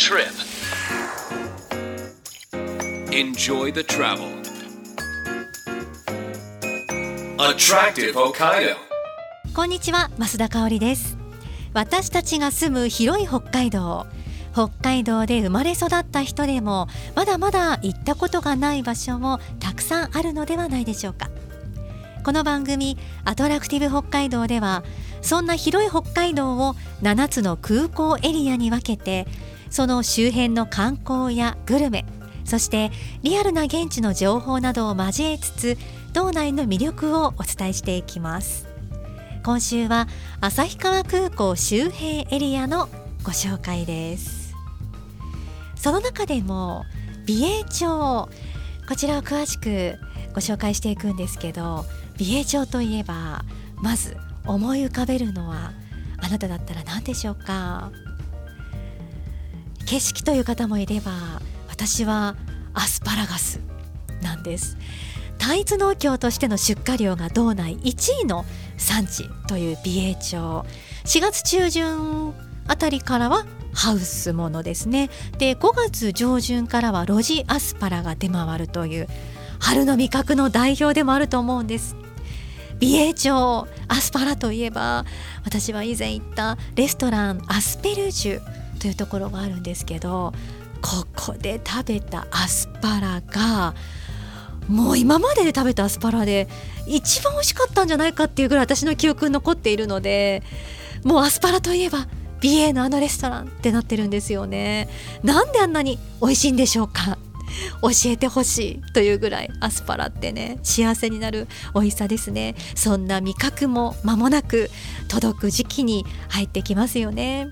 trip. Enjoy the travel. Attractive Hokkaido. こんにちは増田香織です私たちが住む広い北海道北海道で生まれ育った人でもまだまだ行ったことがない場所もたくさんあるのではないでしょうかこの番組アトラクティブ北海道ではそんな広い北海道を7つの空港エリアに分けてその周辺の観光やグルメそしてリアルな現地の情報などを交えつつ道内の魅力をお伝えしていきます。今週は旭川空港周辺エリアのご紹介です。その中でも美瑛町こちらを詳しくご紹介していくんですけど美瑛町といえばまず思い浮かべるのはあなただったら何でしょうか？景色という方もいれば私はアスパラガスなんです。単一農協としての出荷量が道内1位の産地という美瑛町。4月中旬あたりからはハウスものですね。で5月上旬からは露地アスパラが出回るという春の味覚の代表でもあると思うんです。美瑛町アスパラといえば私は以前行ったレストランアスペルジュというところがあるんですけどここで食べたアスパラがもう今までで食べたアスパラで一番美味しかったんじゃないかっていうぐらい私の記憶に残っているのでもうアスパラといえば美瑛のあのレストランってなってるんですよね。なんであんなに美味しいんでしょうか？教えてほしいというぐらいアスパラってね幸せになる美味しさですね。そんな味覚も間もなく届く時期に入ってきますよね。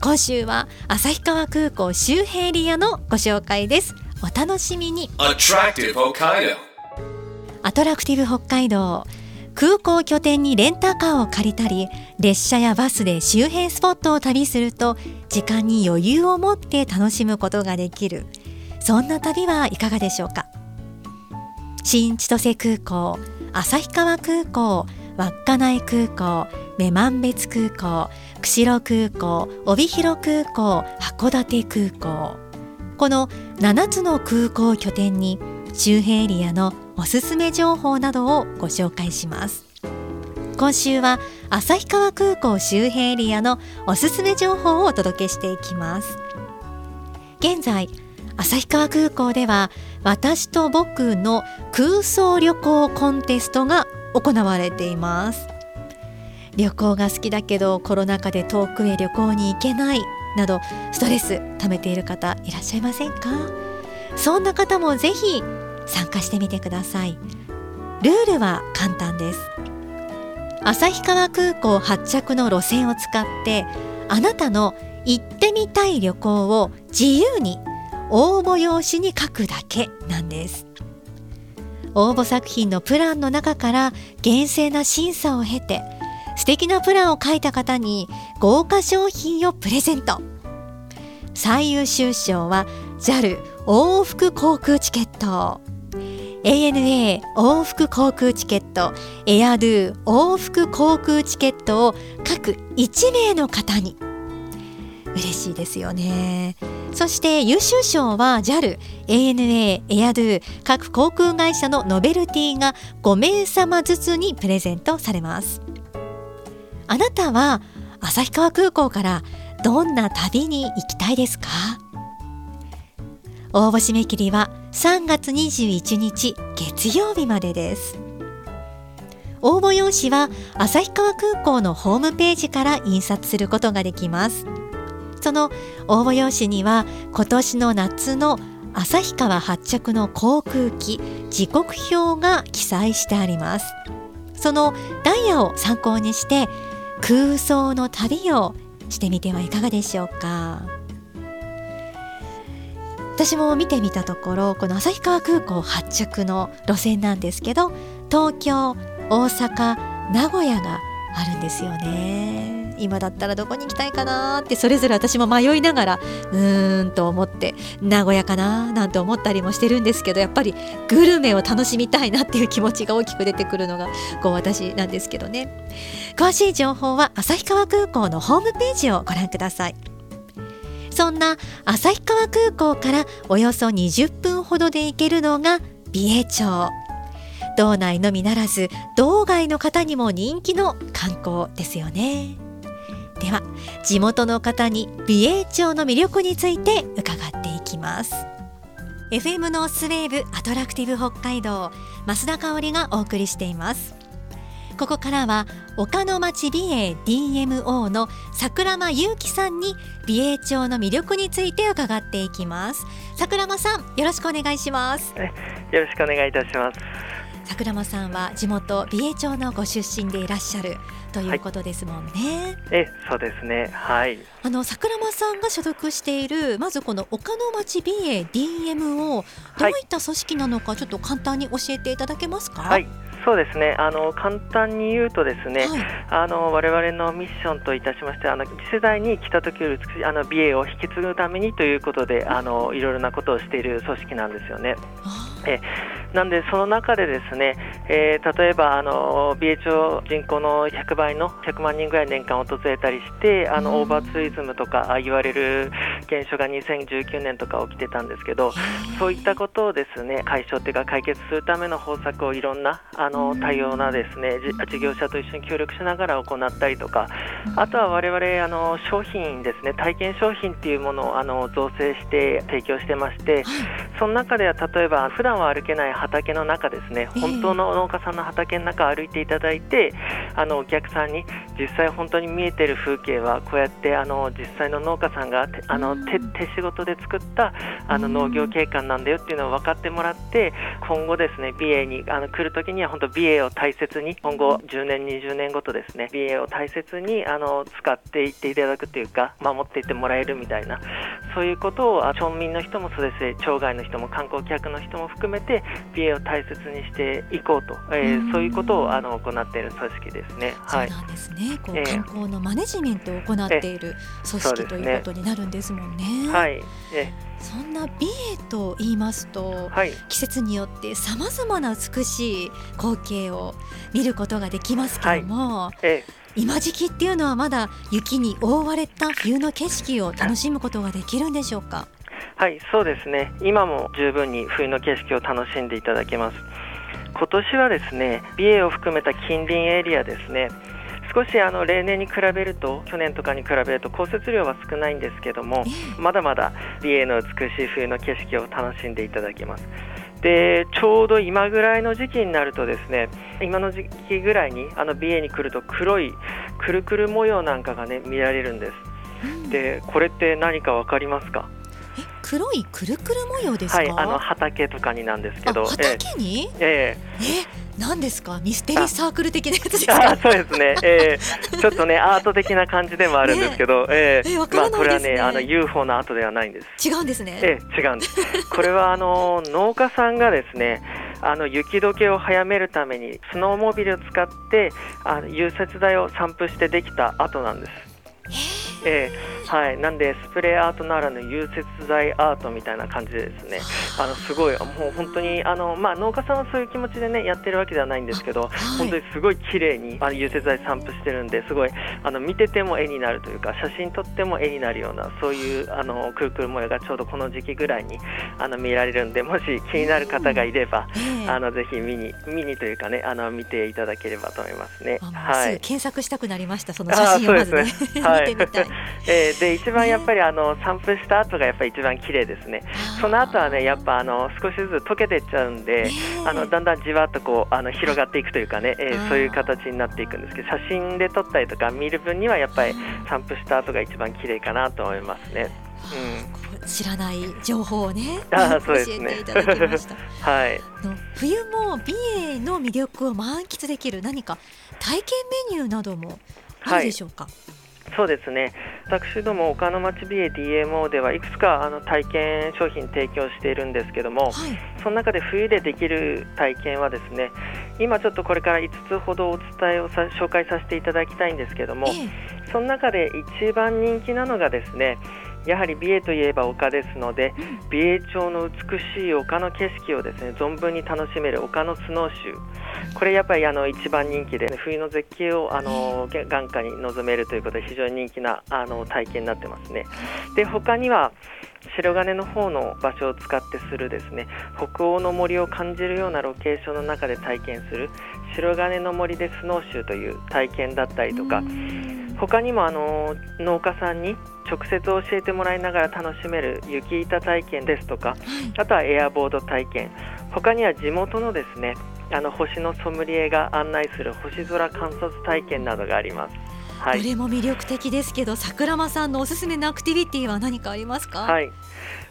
今週は旭川空港周辺エリアのご紹介です。お楽しみに。Attractive Hokkaido. アトラクティブ北海道。空港拠点にレンタカーを借りたり列車やバスで周辺スポットを旅すると時間に余裕を持って楽しむことができる。そんな旅はいかがでしょうか？新千歳空港旭川空港稚内空港女満別空港釧路空港帯広空港函館空港。この7つの空港を拠点に周辺エリアのおすすめ情報などをご紹介します。今週は旭川空港周辺エリアのおすすめ情報をお届けしていきます。現在旭川空港では私と僕の空想旅行コンテストが行われています。旅行が好きだけどコロナ禍で遠くへ旅行に行けないなどストレス溜めている方いらっしゃいませんか？そんな方もぜひ参加してみてください。ルールは簡単です。旭川空港発着の路線を使ってあなたの行ってみたい旅行を自由に応募用紙に書くだけなんです。応募作品のプランの中から厳正な審査を経て素敵なプランを書いた方に豪華商品をプレゼント。最優秀賞は JAL 往復航空チケット。ANA 往復航空チケットエアドゥ往復航空チケットを各1名の方に。嬉しいですよね。そして優秀賞は JAL、ANA、エアドゥ各航空会社のノベルティが5名様ずつにプレゼントされます。あなたは旭川空港からどんな旅に行きたいですか？応募締め切りは3月21日月曜日までです。応募用紙は旭川空港のホームページから印刷することができます。その応募用紙には今年の夏の旭川発着の航空機時刻表が記載してあります。そのダイヤを参考にして空想の旅をしてみてはいかがでしょうか？私も見てみたところこの旭川空港発着の路線なんですけど東京大阪名古屋があるんですよね。今だったらどこに行きたいかなってそれぞれ私も迷いながらうーんと思って名古屋かななんて思ったりもしてるんですけどやっぱりグルメを楽しみたいなっていう気持ちが大きく出てくるのがこう私なんですけどね。詳しい情報は旭川空港のホームページをご覧ください。そんな旭川空港からおよそ20分ほどで行けるのが美瑛町。道内のみならず道外の方にも人気の観光ですよね。では地元の方に美瑛町の魅力について伺っていきます。FM のスウェーブアトラクティブ北海道増田香織がお送りしています。ここからは岡の町美瑛 DMO の桜間祐樹さんに美瑛町の魅力について伺っていきます。桜間さんよろしくお願いします。よろしくお願いいたします。桜間さんは地元美瑛町のご出身でいらっしゃるということですもんね、はい、えそうですね。はい。あの桜間さんが所属しているまずこの岡の町美瑛 DMO どういった組織なのかちょっと簡単に教えていただけますか？はい。そうですね。あの簡単に言うとですね、はい、あの我々のミッションといたしましてあの次世代に来た時より美しいあの美瑛を引き継ぐためにということであのいろいろなことをしている組織なんですよね。えなんで、その中でですね、えー、例えばあの美瑛町人口の100倍の100万人ぐらい年間訪れたりしてあの、オーバーツーリズムとか言われる現象が2019年とか起きてたんですけどそういったことをですね解消というか解決するための方策をいろんなあの多様なですね事業者と一緒に協力しながら行ったりとかあとは我々あの商品ですね体験商品っていうものをあの造成して提供してましてその中では例えば普段は歩けない畑の中ですね、本当の農家さんの畑の中を歩いていただいて、あのお客さんに実際本当に見えている風景はこうやってあの実際の農家さんがあの手手仕事で作ったあの農業景観なんだよっていうのを分かってもらって今後ですね美瑛にあの来る時には本当美瑛を大切に今後10年20年ごとですね美瑛を大切にあの使っていっていただくというか守っていってもらえるみたいなそういうことを町民の人もそうですし町外の人も観光客の人も含めて美瑛を大切にしていこうと、えー、そういうことをあの行っている組織ですね。はい、そうなんですね。こう、観光のマネジメントを行っている組織、ということになるんですもんね。はい。えそんな美瑛と言いますと、はい、季節によってさまざまな美しい光景を見ることができますけども、はいえ今時期っていうのはまだ雪に覆われた冬の景色を楽しむことができるんでしょうか？はいそうですね。今も十分に冬の景色を楽しんでいただけます。今年はですね美瑛を含めた近隣エリアですね。少しあの例年に比べると去年とかに比べると降雪量は少ないんですけどもまだまだ美瑛の美しい冬の景色を楽しんでいただけます。でちょうど今ぐらいの時期になるとですね今の時期ぐらいにあの美瑛に来ると黒いくるくる模様なんかがね見られるんです、でこれって何か分かりますか？黒いくるくる模様ですか？はい、あの畑とかになんですけど。畑に？ええ。ー、え。何ですか？ミステリーサークル的なやつですか？そうですね、えー、ちょっとねアート的な感じでもあるんですけど、ね、え。ー、え。ー、まあこれはねあの UFO のアートではないんです。違うんですね。えー、違うんです。これはあの農家さんがですねあの雪解けを早めるためにスノーモービルを使ってあの融雪剤を散布してできた跡なんです。えー、はい、なんでスプレーアートならぬ融雪剤アートみたいな感じでですね。あ。のすごいもう本当にあの、まあ、農家さんはそういう気持ちでねやってるわけではないんですけど、はい、本当にすごい綺麗にあの融雪剤散布してるんですごいあの見てても絵になるというか写真撮っても絵になるようなそういうあのくるくる模様がちょうどこの時期ぐらいにあの見られるんでもし気になる方がいれば、うん、あのぜひ見に見にというかねあの見ていただければと思いますね。はい、検索したくなりましたその写真をまずね、ね はい、見てみたい。えー、で一番やっぱりあの散布した後がやっぱり一番綺麗ですね。その後はねやっぱあの少しずつ溶けていっちゃうんで、あのだんだんじわっとこうあの広がっていくというかね、えー、そういう形になっていくんですけど写真で撮ったりとか見る分にはやっぱり散布した後が一番綺麗かなと思いますね。うん、知らない情報をねあそうですね教えていただきました。はい。冬も美瑛の魅力を満喫できる何か体験メニューなどもあるでしょうか？はいそうですね。私ども岡の町美瑛 DMO ではいくつかあの体験商品提供しているんですけども、はい、その中で冬でできる体験はですね今ちょっとこれから5つほどお伝えをさ紹介させていただきたいんですけども、えその中で一番人気なのがですねやはり美瑛といえば丘ですので、美瑛町の美しい丘の景色をですね存分に楽しめる丘のスノーシューこれやっぱりあの一番人気で、冬の絶景をあの眼下に望めるということで非常に人気なあの体験になってますね。で他には白金の方の場所を使ってするですね北欧の森を感じるようなロケーションの中で体験する白金の森でスノーシューという体験だったりとか他にもあの農家さんに直接教えてもらいながら楽しめる雪板体験ですとかあとはエアボード体験他には地元のですねあの星のソムリエが案内する星空観察体験などがあります。はい、どれも魅力的ですけど桜間さんのおすすめのアクティビティは何かありますか？はい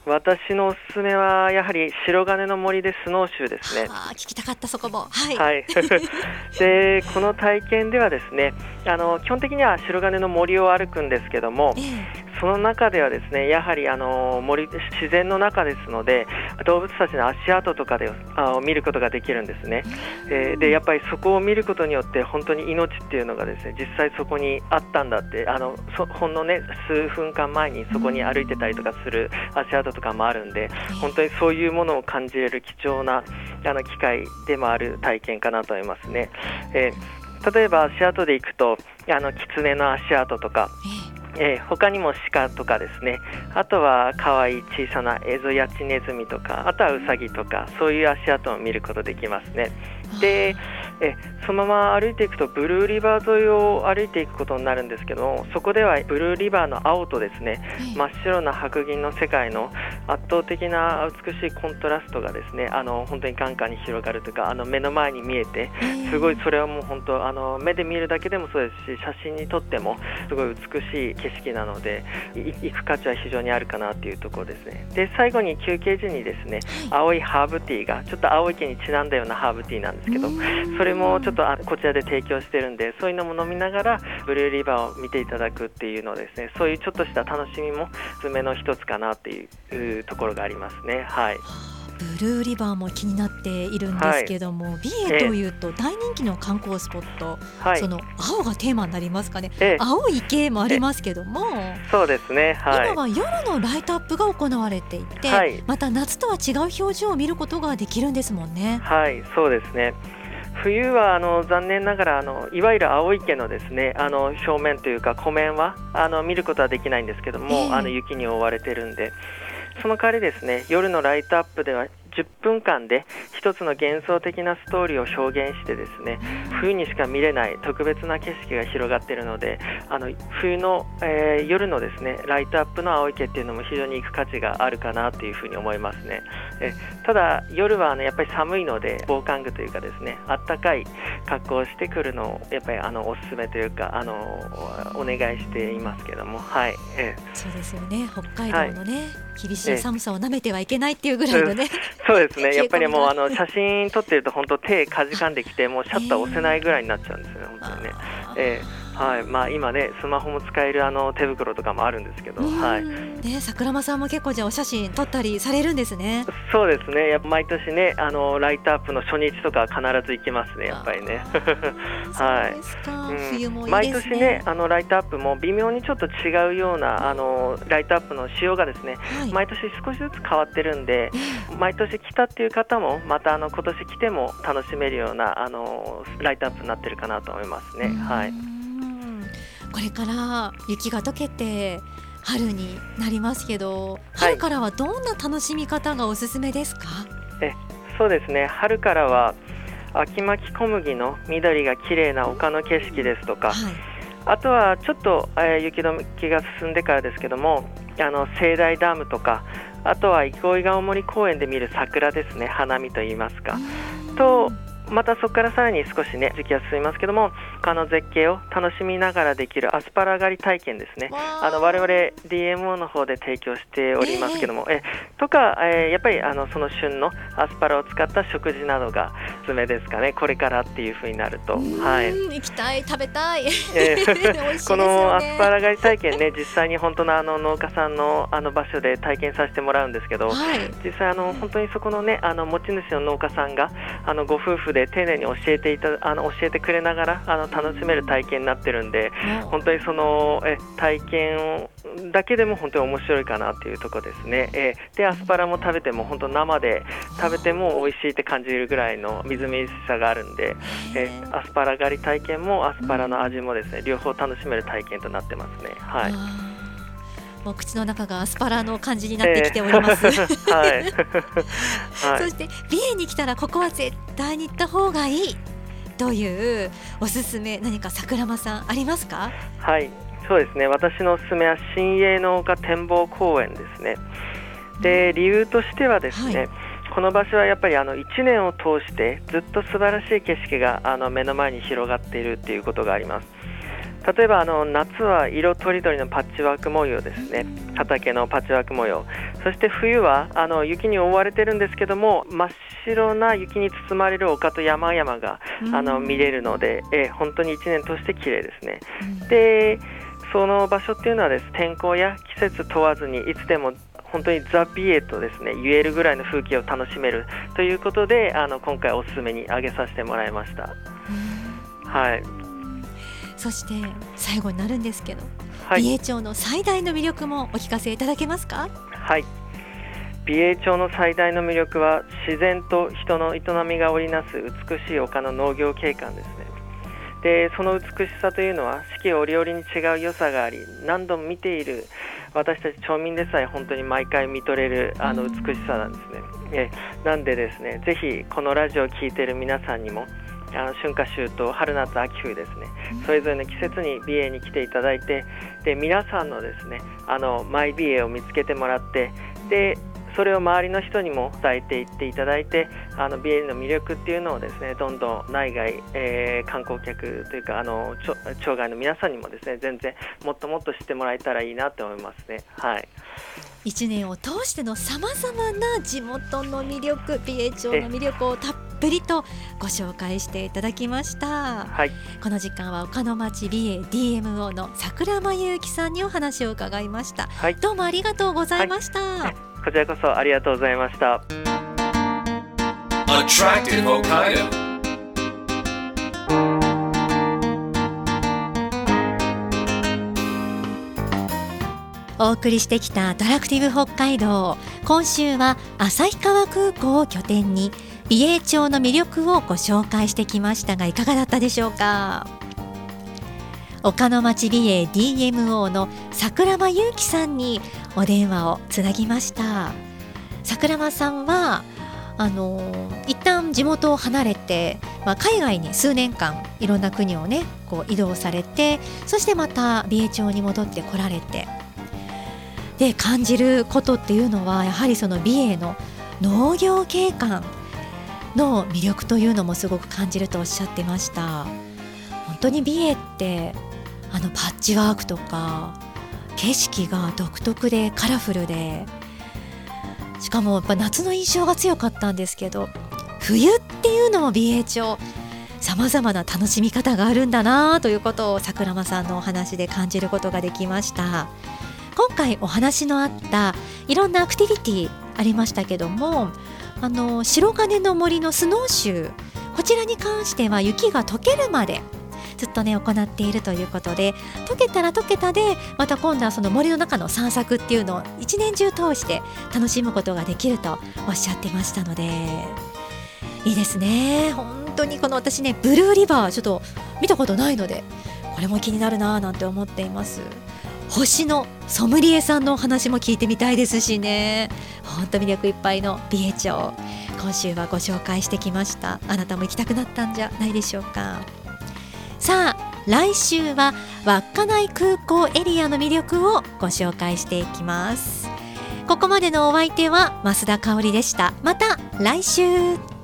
私のおすすめはやはり白金の森でスノーシューですね。あ聞きたかったそこも。はい。はい、でこの体験ではですねあの基本的には白金の森を歩くんですけども、えーその中ではですねやはりあの森自然の中ですので動物たちの足跡とかであ見ることができるんですね、えー、でやっぱりそこを見ることによって本当に命っていうのがですね実際そこにあったんだってあのほんのね数分間前にそこに歩いてたりとかする足跡とかもあるんで本当にそういうものを感じれる貴重なあの機会でもある体験かなと思いますね。えー、例えば足跡で行くとあの狐の足跡とか、えー、え他にも鹿とかですね。あとは可愛い小さなエゾヤチネズミとかあとはウサギとかそういう足跡を見ることできますね。でえそのまま歩いていくとブルーリバー沿いを歩いていくことになるんですけどもそこではブルーリバーの青とですね真っ白な白銀の世界の圧倒的な美しいコントラストがですねあの本当に眼下に広がるというかあの目の前に見えてすごいそれはもう本当あの目で見るだけでもそうですし写真に撮ってもすごい美しい景色なので行く価値は非常にあるかなというところですね。で最後に休憩時にですね青いハーブティーがちょっと青池にちなんだようなハーブティーなんですけどそれもちょっとこちらで提供してるんでそういうのも飲みながらブルーリバーを見ていただくっていうのですねそういうちょっとした楽しみも爪の一つかなっていうところがありますね。はい。ブルーリバーも気になっているんですけども、はい、美瑛というと大人気の観光スポット、はい、その青がテーマになりますかね、え青い池もありますけども、そうですね、はい、今は夜のライトアップが行われていて、はい、また夏とは違う表情を見ることができるんですもんね。はい。そうですね冬はあの残念ながらあのいわゆる青池のですねあの表面というか湖面はあの見ることはできないんですけども、えー、あの雪に覆われてるんでその代わりですね夜のライトアップでは10分間で一つの幻想的なストーリーを表現してですね冬にしか見れない特別な景色が広がっているのであの冬の、えー、夜のですねライトアップの青池っていうのも非常に行く価値があるかなというふうに思いますね。えただ夜は、ね、やっぱり寒いので防寒具というかですねあったかい格好をしてくるのをやっぱりあのおすすめというかあのお願いしていますけども。はい、えそうですよね。北海道のね、はい。厳しい寒さをなめてはいけないっていうぐらいのね、そうですね、やっぱりもうあの写真撮ってると、本当、手かじかんできて、もうシャッター押せないぐらいになっちゃうんですよね、本当にね。えーはい。まあ、今ね、スマホも使えるあの手袋とかもあるんですけど、はい。ね、桜間さんも結構、じゃお写真撮ったりされるんですね。そうですね、やっぱ毎年ねあの、ライトアップの初日とか必ず行きますね、やっぱりね。はい、うん、毎年ねあのライトアップも微妙にちょっと違うようなあのライトアップの仕様がですね、はい、毎年少しずつ変わってるんで、毎年来たっていう方もまたあの今年来ても楽しめるようなあのライトアップになってるかなと思いますね。はいこれから雪が溶けて春になりますけど、春からはどんな楽しみ方がおすすめですか、えそうですね。春からは秋巻き小麦の緑が綺麗な丘の景色ですとか、はい、あとはちょっと、えー、雪解きが進んでからですけどもあの盛大ダムとかあとは憩いが森公園で見る桜ですね。花見といいますか。とまたそこからさらに少しね時期は進みますけども他の絶景を楽しみながらできるアスパラ狩り体験ですね。あの我々 DMO の方で提供しておりますけども、えー、とか、えー、やっぱりあのその旬のアスパラを使った食事などがおすすめですかね。これからっていうふうになると。はい。行きたい。食べたい、えー、このアスパラ狩り体験ね実際に本当のあの農家さんのあの場所で体験させてもらうんですけど、はい、実際あの本当にそこのねあの持ち主の農家さんがあのご夫婦でで丁寧に教えていたあの教えてくれながらあの楽しめる体験になってるんで、本当にそのえ体験だけでも本当に面白いかなっていうところですね、えー、でアスパラも食べても本当生で食べても美味しいって感じるぐらいのみずみずしさがあるんで、えー、アスパラ狩り体験もアスパラの味もですね両方楽しめる体験となってますね。はい。もう口の中がアスパラの感じになってきております。えー、はい。はい、そして美瑛に来たらここは絶対に行った方がいいというおすすめ何か桜間さんありますか？はい。そうですね。私のおすすめは新栄の丘展望公園ですね。で理由としてはですね。はいこの場所はやっぱりあの1年を通してずっと素晴らしい景色があの目の前に広がっているっていうことがあります。例えばあの夏は色とりどりのパッチワーク模様ですね。畑のパッチワーク模様。そして冬はあの雪に覆われてるんですけども真っ白な雪に包まれる丘と山々があの見れるので、え本当に1年通して綺麗ですね。でその場所っていうのはです天候や季節問わずにいつでも本当にザ・ビエとですね言えるぐらいの風景を楽しめるということであの今回おすすめに挙げさせてもらいました。はい、そして最後になるんですけど、はい、美瑛町の最大の魅力もお聞かせいただけますか？はい。美瑛町の最大の魅力は自然と人の営みが織りなす美しい丘の農業景観ですね。でその美しさというのは四季折々に違う良さがあり何度も見ている私たち町民でさえ本当に毎回見とれるあの美しさなんですね。えなんでですねぜひこのラジオを聴いている皆さんにもあの春夏秋冬春夏秋冬ですね。それぞれの季節に美瑛に来ていただいてで皆さんのですねあのマイ美瑛を見つけてもらってでそれを周りの人にも伝えていっていただいてあの美瑛の魅力っていうのをですねどんどん内外、えー、観光客というかあの町外の皆さんにもですね全然もっともっと知ってもらえたらいいなと思いますね。はい。1年を通してのさまざまな地元の魅力美瑛町の魅力をたっぷりとご紹介していただきました、はい、この時間は岡の町美瑛 DMO の桜間祐樹さんにお話を伺いました、はい、どうもありがとうございました、はい、こちらこそありがとうございました。Attractive Hokkaido. お送りしてきたアトラクティブ北海道。今週は旭川空港を拠点に美瑛町の魅力をご紹介してきましたがいかがだったでしょうか？岡の町美瑛 DMO の桜間祐樹さんにお電話をつなぎました。桜間さんはあの一旦地元を離れて、まあ、海外に数年間いろんな国をねこう移動されてそしてまた美瑛町に戻ってこられて。で感じることっていうのはやはりその美瑛の農業景観の魅力というのもすごく感じるとおっしゃってました。本当に美瑛ってあのパッチワークとか景色が独特でカラフルで。しかもやっぱ夏の印象が強かったんですけど冬っていうのも美瑛町さまざまな楽しみ方があるんだなということを桜間さんのお話で感じることができました。今回お話のあったいろんなアクティビティありましたけどもあの白金の森のスノーシューこちらに関しては雪が溶けるまでずっとね行っているということで溶けたら溶けたでまた今度はその森の中の散策っていうのを一年中通して楽しむことができるとおっしゃってましたので。いいですね。本当にこの私ねブルーリバーちょっと見たことないのでこれも気になるなーなんて思っています。星のソムリエさんのお話も聞いてみたいですしね。本当魅力いっぱいの美瑛町今週はご紹介してきました。あなたも行きたくなったんじゃないでしょうか。さあ来週は稚内空港エリアの魅力をご紹介していきます。ここまでのお相手は増田香織でした。また来週。